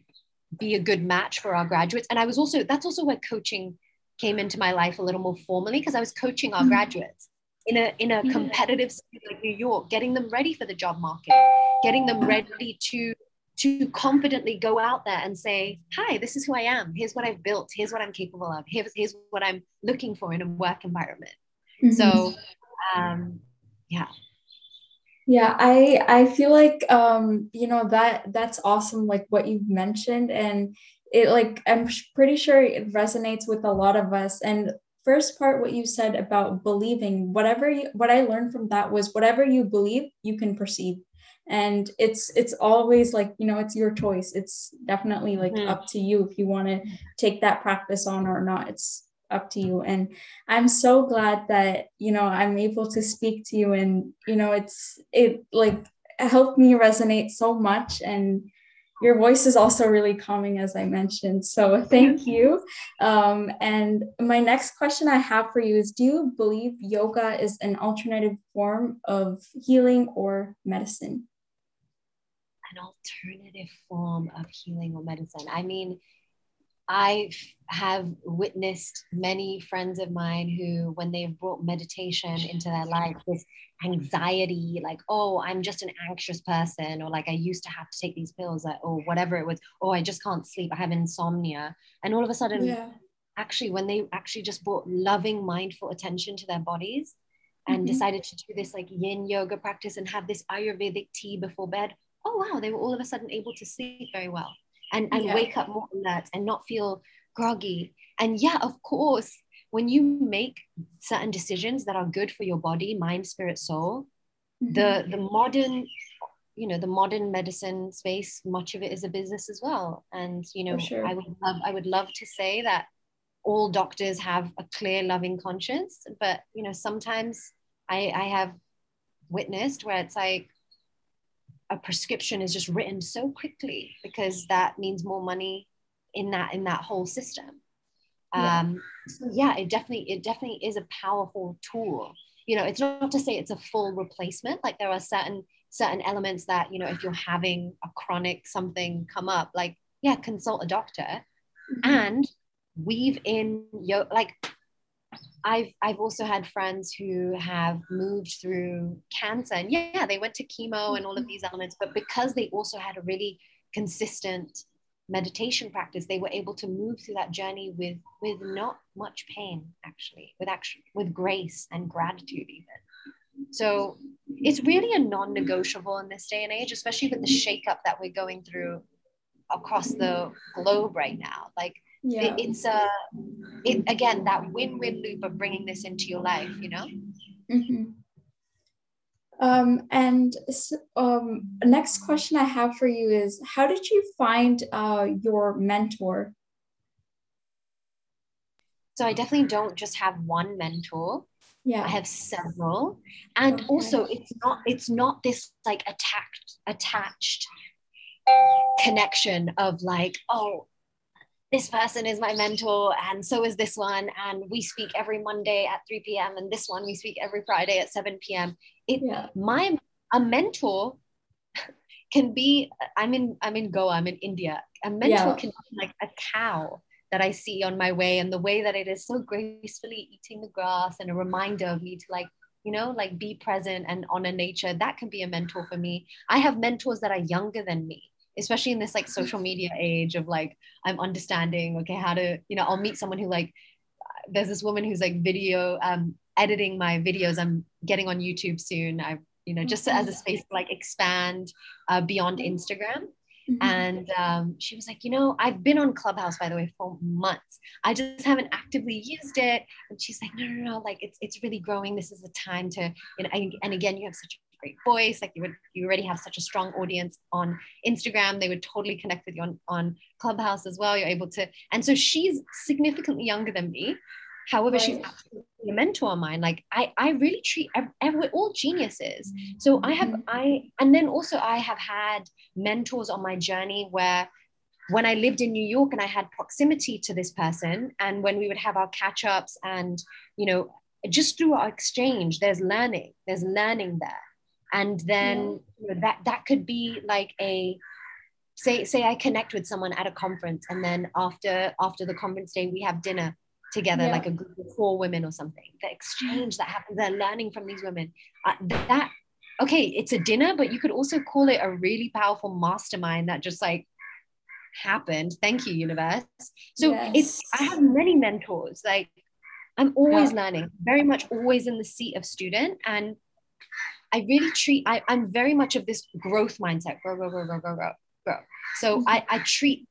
be a good match for our graduates. And I was also, that's also where coaching came into my life a little more formally because I was coaching our mm-hmm. graduates in a in a competitive city like New York, getting them ready for the job market, getting them ready to to confidently go out there and say, Hi, this is who I am. Here's what I've built. Here's what I'm capable of. Here's, here's what I'm looking for in a work environment. Mm-hmm. So, um, yeah. Yeah, I I feel like um, you know that that's awesome like what you've mentioned and it like I'm pretty sure it resonates with a lot of us and first part what you said about believing whatever you, what I learned from that was whatever you believe you can perceive and it's it's always like you know it's your choice it's definitely like mm-hmm. up to you if you want to take that practice on or not it's up to you. And i'm so glad that you know i'm able to speak to you and you know it's it like helped me resonate so much. And your voice is also really calming as i mentioned. So thank you. Um, and my next question i have for you is do you believe yoga is an alternative form of healing or medicine? An alternative form of healing or medicine. I mean, I have witnessed many friends of mine who, when they've brought meditation into their life, this anxiety, like, oh, I'm just an anxious person, or like I used to have to take these pills, or whatever it was, oh, I just can't sleep, I have insomnia. And all of a sudden, yeah. actually, when they actually just brought loving, mindful attention to their bodies and mm-hmm. decided to do this like yin yoga practice and have this Ayurvedic tea before bed, oh wow, they were all of a sudden able to sleep very well and, and yeah. wake up more alert and not feel groggy. And yeah, of course, when you make certain decisions that are good for your body, mind, spirit, soul, mm-hmm. the the modern you know the modern medicine space much of it is a business as well and you know sure. i would love i would love to say that all doctors have a clear loving conscience but you know sometimes i i have witnessed where it's like a prescription is just written so quickly because that means more money in that in that whole system yeah. um so yeah it definitely it definitely is a powerful tool you know it's not to say it's a full replacement like there are certain certain elements that you know if you're having a chronic something come up like yeah consult a doctor mm-hmm. and weave in your like I've I've also had friends who have moved through cancer and yeah, they went to chemo and all of mm-hmm. these elements, but because they also had a really consistent meditation practice, they were able to move through that journey with with not much pain, actually, with actually with grace and gratitude even. So it's really a non-negotiable in this day and age, especially with the shakeup that we're going through across the globe right now. Like yeah. it, it's a, it again that win-win loop of bringing this into your life. You know. Mm-hmm. Um, and um, next question I have for you is, how did you find uh, your mentor? So I definitely don't just have one mentor. Yeah. I have several. And okay. also it's not it's not this like attached attached connection of like, oh, this person is my mentor and so is this one and we speak every monday at 3 p.m and this one we speak every friday at 7 p.m it yeah. my a mentor can be i'm in i'm in goa i'm in india a mentor yeah. can be like a cow that I see on my way and the way that it is so gracefully eating the grass and a reminder of me to like, you know, like be present and honor nature. That can be a mentor for me. I have mentors that are younger than me, especially in this like social media age of like, I'm understanding, okay, how to, you know, I'll meet someone who like, there's this woman who's like video, um, editing my videos. I'm getting on YouTube soon. I've, you know, just as a space to like expand uh, beyond Instagram. Mm-hmm. And um, she was like, you know, I've been on Clubhouse, by the way, for months. I just haven't actively used it. And she's like, no, no, no, like it's it's really growing. This is the time to, you know, and, and again, you have such a great voice. Like you would, you already have such a strong audience on Instagram. They would totally connect with you on, on Clubhouse as well. You're able to, and so she's significantly younger than me. However, right. she's absolutely a mentor of mine. Like I, I really treat every, all geniuses. So I have, mm-hmm. I, and then also I have had mentors on my journey where when I lived in New York and I had proximity to this person, and when we would have our catch ups and, you know, just through our exchange, there's learning, there's learning there. And then yeah. you know, that, that could be like a, say, say I connect with someone at a conference and then after, after the conference day, we have dinner together yeah. like a group of four women or something the exchange that happens they're learning from these women uh, that okay it's a dinner but you could also call it a really powerful mastermind that just like happened thank you universe so yes. it's i have many mentors like i'm always yeah. learning very much always in the seat of student and i really treat I, i'm very much of this growth mindset grow grow grow grow grow grow grow. So mm-hmm. I, I treat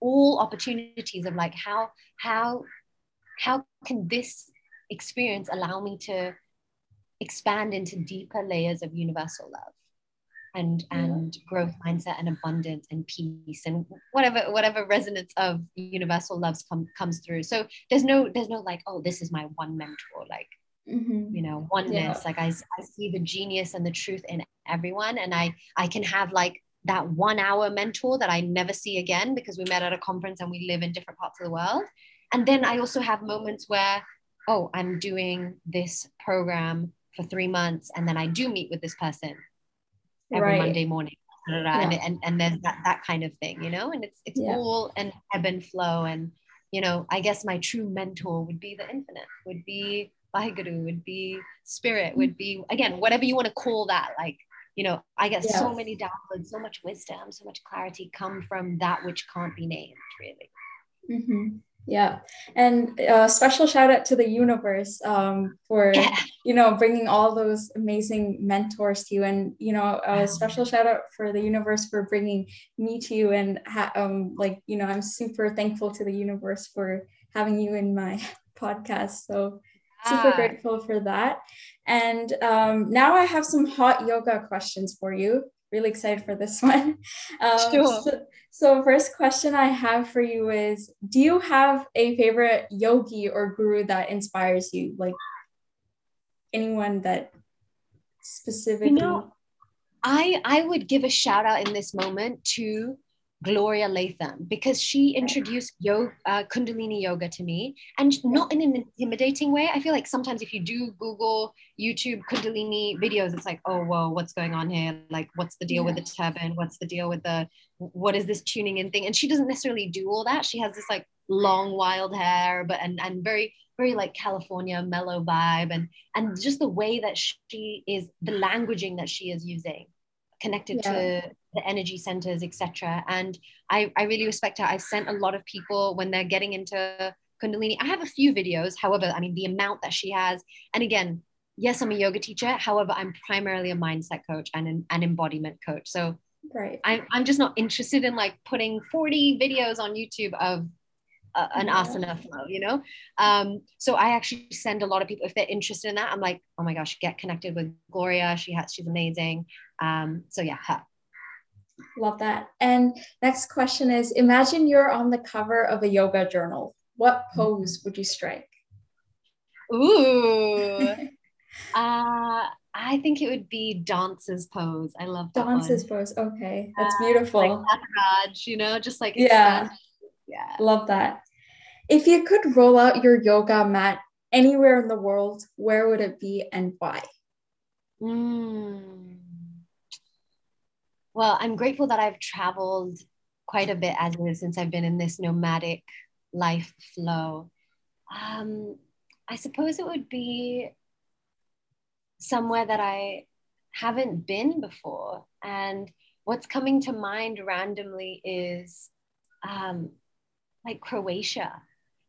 all opportunities of like how how how can this experience allow me to expand into deeper layers of universal love and and growth mindset and abundance and peace and whatever whatever resonance of universal loves come, comes through. So there's no there's no like oh this is my one mentor like mm-hmm. you know oneness yeah. like I, I see the genius and the truth in everyone and i i can have like that one hour mentor that i never see again because we met at a conference and we live in different parts of the world and then I also have moments where, oh, I'm doing this program for three months, and then I do meet with this person every right. Monday morning. Yeah. And, and, and there's that, that kind of thing, you know, and it's, it's yeah. all an ebb and flow. And, you know, I guess my true mentor would be the infinite, would be Vaheguru, would be spirit, would be, again, whatever you want to call that. Like, you know, I get yes. so many downloads, so much wisdom, so much clarity come from that which can't be named, really. Mm-hmm. Yeah, and a uh, special shout out to the universe um, for yeah. you know bringing all those amazing mentors to you, and you know a special shout out for the universe for bringing me to you, and ha- um, like you know I'm super thankful to the universe for having you in my podcast. So super ah. grateful for that. And um, now I have some hot yoga questions for you really excited for this one. Um, sure. So, so, first question I have for you is Do you have a favorite yogi or guru that inspires you? Like anyone that specifically? You know, I, I would give a shout out in this moment to Gloria Latham because she introduced yoga, uh, Kundalini yoga to me, and not in an intimidating way. I feel like sometimes if you do Google, YouTube Kundalini videos, it's like, oh whoa, what's going on here? Like, what's the deal yeah. with the turban? What's the deal with the what is this tuning in thing? And she doesn't necessarily do all that. She has this like long wild hair, but and and very very like California mellow vibe, and and just the way that she is, the languaging that she is using connected yeah. to the energy centers, etc. And I, I really respect her. I've sent a lot of people when they're getting into Kundalini. I have a few videos, however, I mean, the amount that she has, and again, yes, I'm a yoga teacher. However, I'm primarily a mindset coach and an, an embodiment coach. So right. I'm, I'm just not interested in like putting 40 videos on YouTube of uh, an yeah. asana flow, you know? Um, so I actually send a lot of people, if they're interested in that, I'm like, oh my gosh, get connected with Gloria. She has, she's amazing. Um, so yeah, her. Love that. And next question is Imagine you're on the cover of a yoga journal. What pose would you strike? Ooh. uh, I think it would be dancer's pose. I love that dancer's pose. Okay, that's beautiful. Uh, like Raj, you know, just like yeah, yeah, love that. If you could roll out your yoga mat anywhere in the world, where would it be and why? Mm. Well, I'm grateful that I've traveled quite a bit as it is since I've been in this nomadic life flow. Um, I suppose it would be somewhere that I haven't been before. And what's coming to mind randomly is um, like Croatia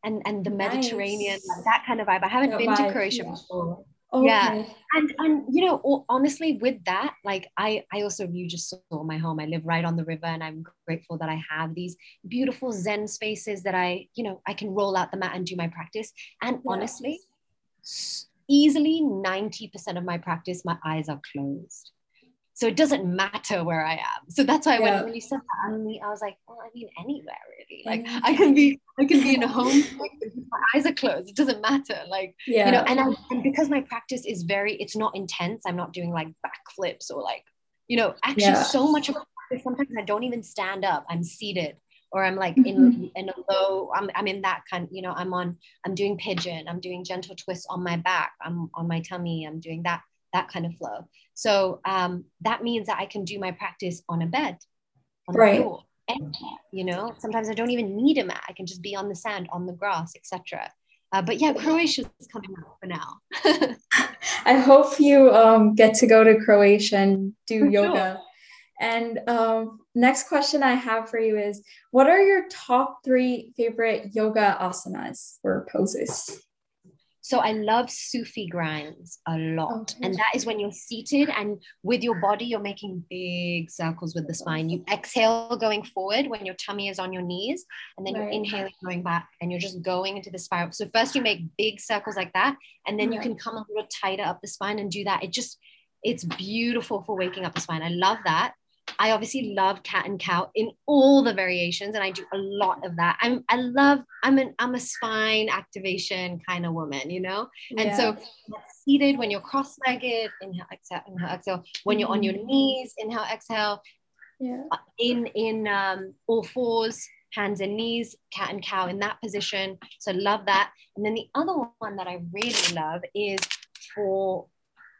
and, and the nice. Mediterranean, that kind of vibe. I haven't that been to Croatia before. Okay. Yeah. And and you know, honestly, with that, like I I also you just saw my home. I live right on the river and I'm grateful that I have these beautiful Zen spaces that I, you know, I can roll out the mat and do my practice. And yeah. honestly, easily 90% of my practice, my eyes are closed. So it doesn't matter where I am. So that's why yeah. when, when you said that on me, I was like, well, I mean, anywhere really. Like I can be, I can be in a home, my eyes are closed. It doesn't matter. Like, yeah. you know, and, I, and because my practice is very, it's not intense. I'm not doing like backflips or like, you know, actually yeah. so much of sometimes I don't even stand up. I'm seated or I'm like in mm-hmm. in a low, I'm, I'm in that kind, you know, I'm on, I'm doing pigeon, I'm doing gentle twists on my back, I'm on my tummy, I'm doing that, that kind of flow. So um, that means that I can do my practice on a bed, on right. the floor. And, you know, sometimes I don't even need a mat. I can just be on the sand, on the grass, etc. Uh, but yeah, Croatia is coming up for now. I hope you um, get to go to Croatia and do for yoga. Sure. And um, next question I have for you is What are your top three favorite yoga asanas or poses? So I love Sufi grinds a lot. Okay. And that is when you're seated and with your body, you're making big circles with the spine. You exhale going forward when your tummy is on your knees, and then right. you're inhaling going back and you're just going into the spiral. So first you make big circles like that, and then yeah. you can come a little tighter up the spine and do that. It just, it's beautiful for waking up the spine. I love that. I obviously love cat and cow in all the variations, and I do a lot of that. I'm I love I'm an I'm a spine activation kind of woman, you know. And yeah. so seated when you're cross-legged, inhale, exhale, inhale, exhale. When you're on your mm-hmm. knees, inhale, exhale. Yeah. Uh, in in um, all fours, hands and knees, cat and cow in that position. So love that. And then the other one that I really love is for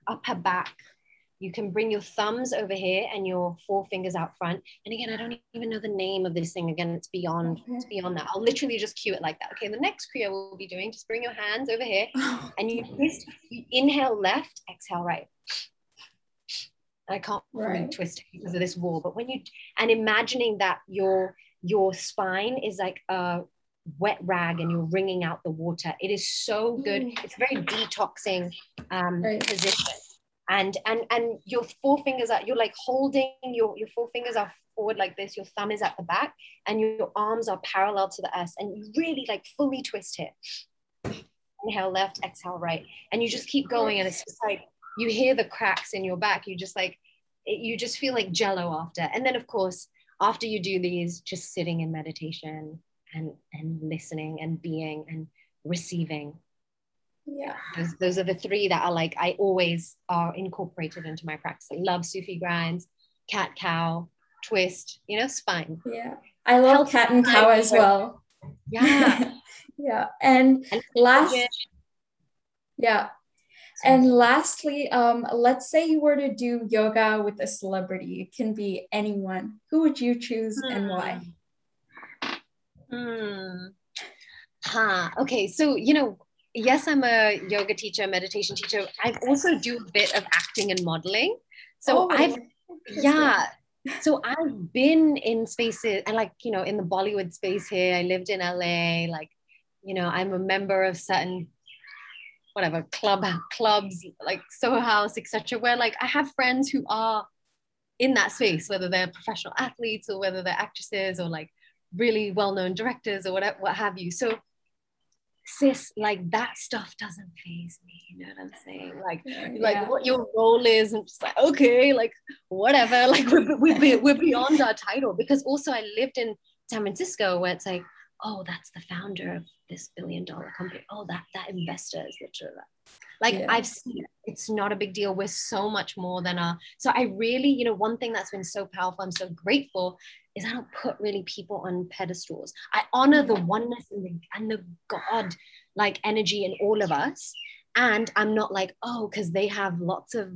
upper back you can bring your thumbs over here and your four fingers out front. And again, I don't even know the name of this thing. Again, it's beyond, okay. it's beyond that. I'll literally just cue it like that. Okay, the next kriya we'll be doing, just bring your hands over here and you twist, you inhale left, exhale right. I can't right. twist because of this wall, but when you and imagining that your your spine is like a wet rag and you're wringing out the water. It is so good. Mm. It's very detoxing um, right. position and and and your four fingers are you're like holding your your four fingers are forward like this your thumb is at the back and your arms are parallel to the earth and you really like fully twist here inhale left exhale right. And you just keep going and it's just like you hear the cracks in your back. You just like it, you just feel like jello after. And then of course after you do these just sitting in meditation and and listening and being and receiving yeah. Those, those are the three that are like i always are incorporated into my practice. I love sufi grinds cat cow twist you know spine. Yeah. I love Health cat and cow as well. Yeah. Yeah. And, and last yeah. And lastly um let's say you were to do yoga with a celebrity. It can be anyone. Who would you choose hmm. and why? Hmm. Huh. Okay. So you know yes, I'm a yoga teacher, meditation teacher. I also do a bit of acting and modeling. So oh, I've, yeah. So I've been in spaces and like, you know, in the Bollywood space here, I lived in LA, like, you know, I'm a member of certain whatever club clubs like Soho House, etc., where like I have friends who are in that space, whether they're professional athletes or whether they're actresses or like really well-known directors or whatever, what have you. So sis, like that stuff doesn't faze me. You know what I'm saying? Like, yeah. like what your role is, and just like, okay, like whatever. Like we're, we're, we're beyond our title because also I lived in San Francisco where it's like, oh, that's the founder of this billion dollar company. Oh, that that investor is literally like yeah. I've seen it. It's not a big deal. We're so much more than a. So I really, you know, one thing that's been so powerful. I'm so grateful is I don't put really people on pedestals. I honor the oneness and the, and the God like energy in all of us. And I'm not like, oh, because they have lots of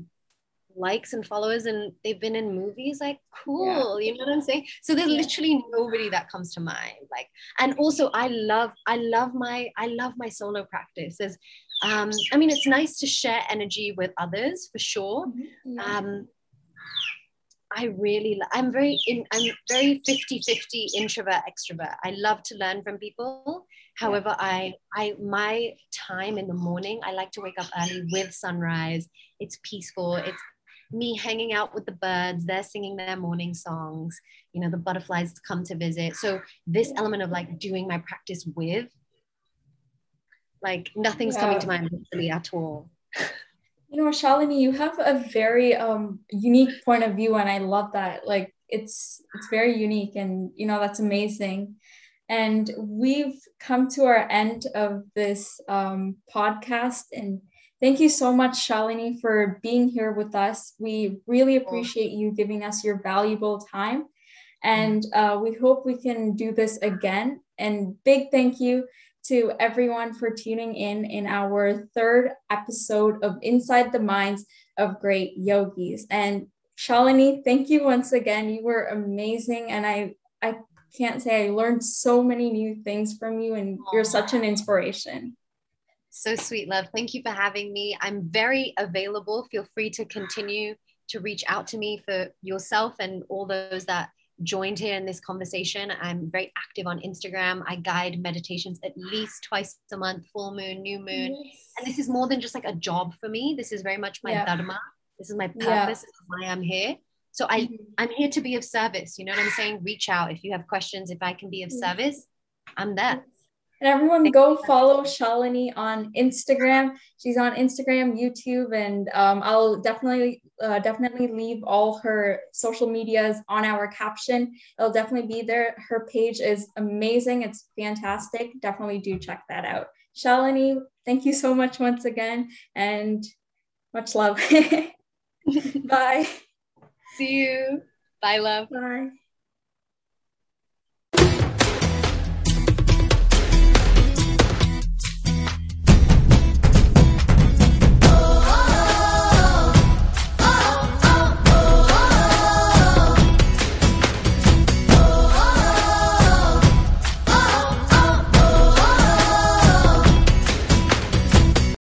likes and followers and they've been in movies like cool yeah. you know what i'm saying so there's literally nobody that comes to mind like and also i love i love my i love my solo practice there's um i mean it's nice to share energy with others for sure mm-hmm. um I really, I'm very, in, I'm very 50, 50 introvert, extrovert. I love to learn from people. However, I, I, my time in the morning, I like to wake up early with sunrise. It's peaceful. It's me hanging out with the birds. They're singing their morning songs. You know, the butterflies come to visit. So this element of like doing my practice with, like nothing's yeah. coming to mind really at all. You know, Shalini, you have a very um, unique point of view, and I love that. Like, it's it's very unique, and you know that's amazing. And we've come to our end of this um, podcast, and thank you so much, Shalini, for being here with us. We really appreciate you giving us your valuable time, and uh, we hope we can do this again. And big thank you to everyone for tuning in in our third episode of Inside the Minds of Great Yogis. And Shalini, thank you once again. You were amazing. And I, I can't say I learned so many new things from you, and you're such an inspiration. So sweet, love. Thank you for having me. I'm very available. Feel free to continue to reach out to me for yourself and all those that joined here in this conversation. I'm very active on Instagram. I guide meditations at least twice a month, full moon, new moon. Yes. And this is more than just like a job for me. This is very much my yeah. dharma. This is my purpose. Yeah. This is why I'm here. So I, mm-hmm. I'm here to be of service. You know what I'm saying? Reach out if you have questions. If I can be of mm-hmm. service, I'm there. And everyone go follow Shalini on Instagram. She's on Instagram, YouTube, and um, I'll definitely uh, definitely leave all her social medias on our caption. It'll definitely be there. Her page is amazing. It's fantastic. Definitely do check that out. Shalini, thank you so much once again, and much love. Bye. See you. Bye, love. Bye.